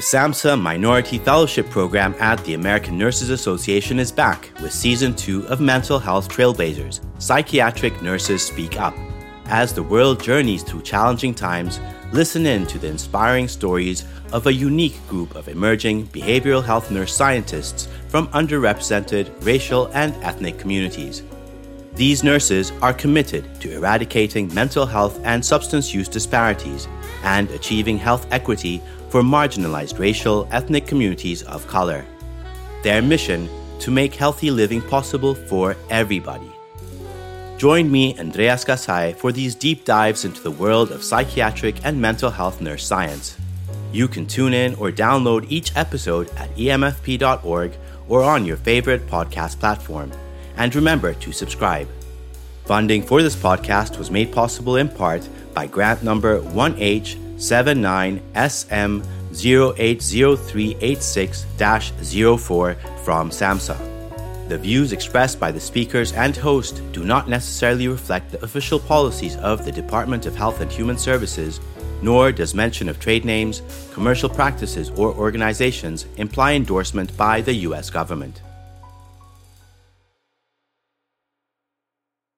The SAMHSA Minority Fellowship Program at the American Nurses Association is back with Season 2 of Mental Health Trailblazers Psychiatric Nurses Speak Up. As the world journeys through challenging times, listen in to the inspiring stories of a unique group of emerging behavioral health nurse scientists from underrepresented racial and ethnic communities. These nurses are committed to eradicating mental health and substance use disparities and achieving health equity for marginalized racial ethnic communities of color. Their mission to make healthy living possible for everybody. Join me, Andreas Gasay, for these deep dives into the world of psychiatric and mental health nurse science. You can tune in or download each episode at emfp.org or on your favorite podcast platform. And remember to subscribe. Funding for this podcast was made possible in part by grant number 1H79SM080386 04 from SAMHSA. The views expressed by the speakers and host do not necessarily reflect the official policies of the Department of Health and Human Services, nor does mention of trade names, commercial practices, or organizations imply endorsement by the U.S. government.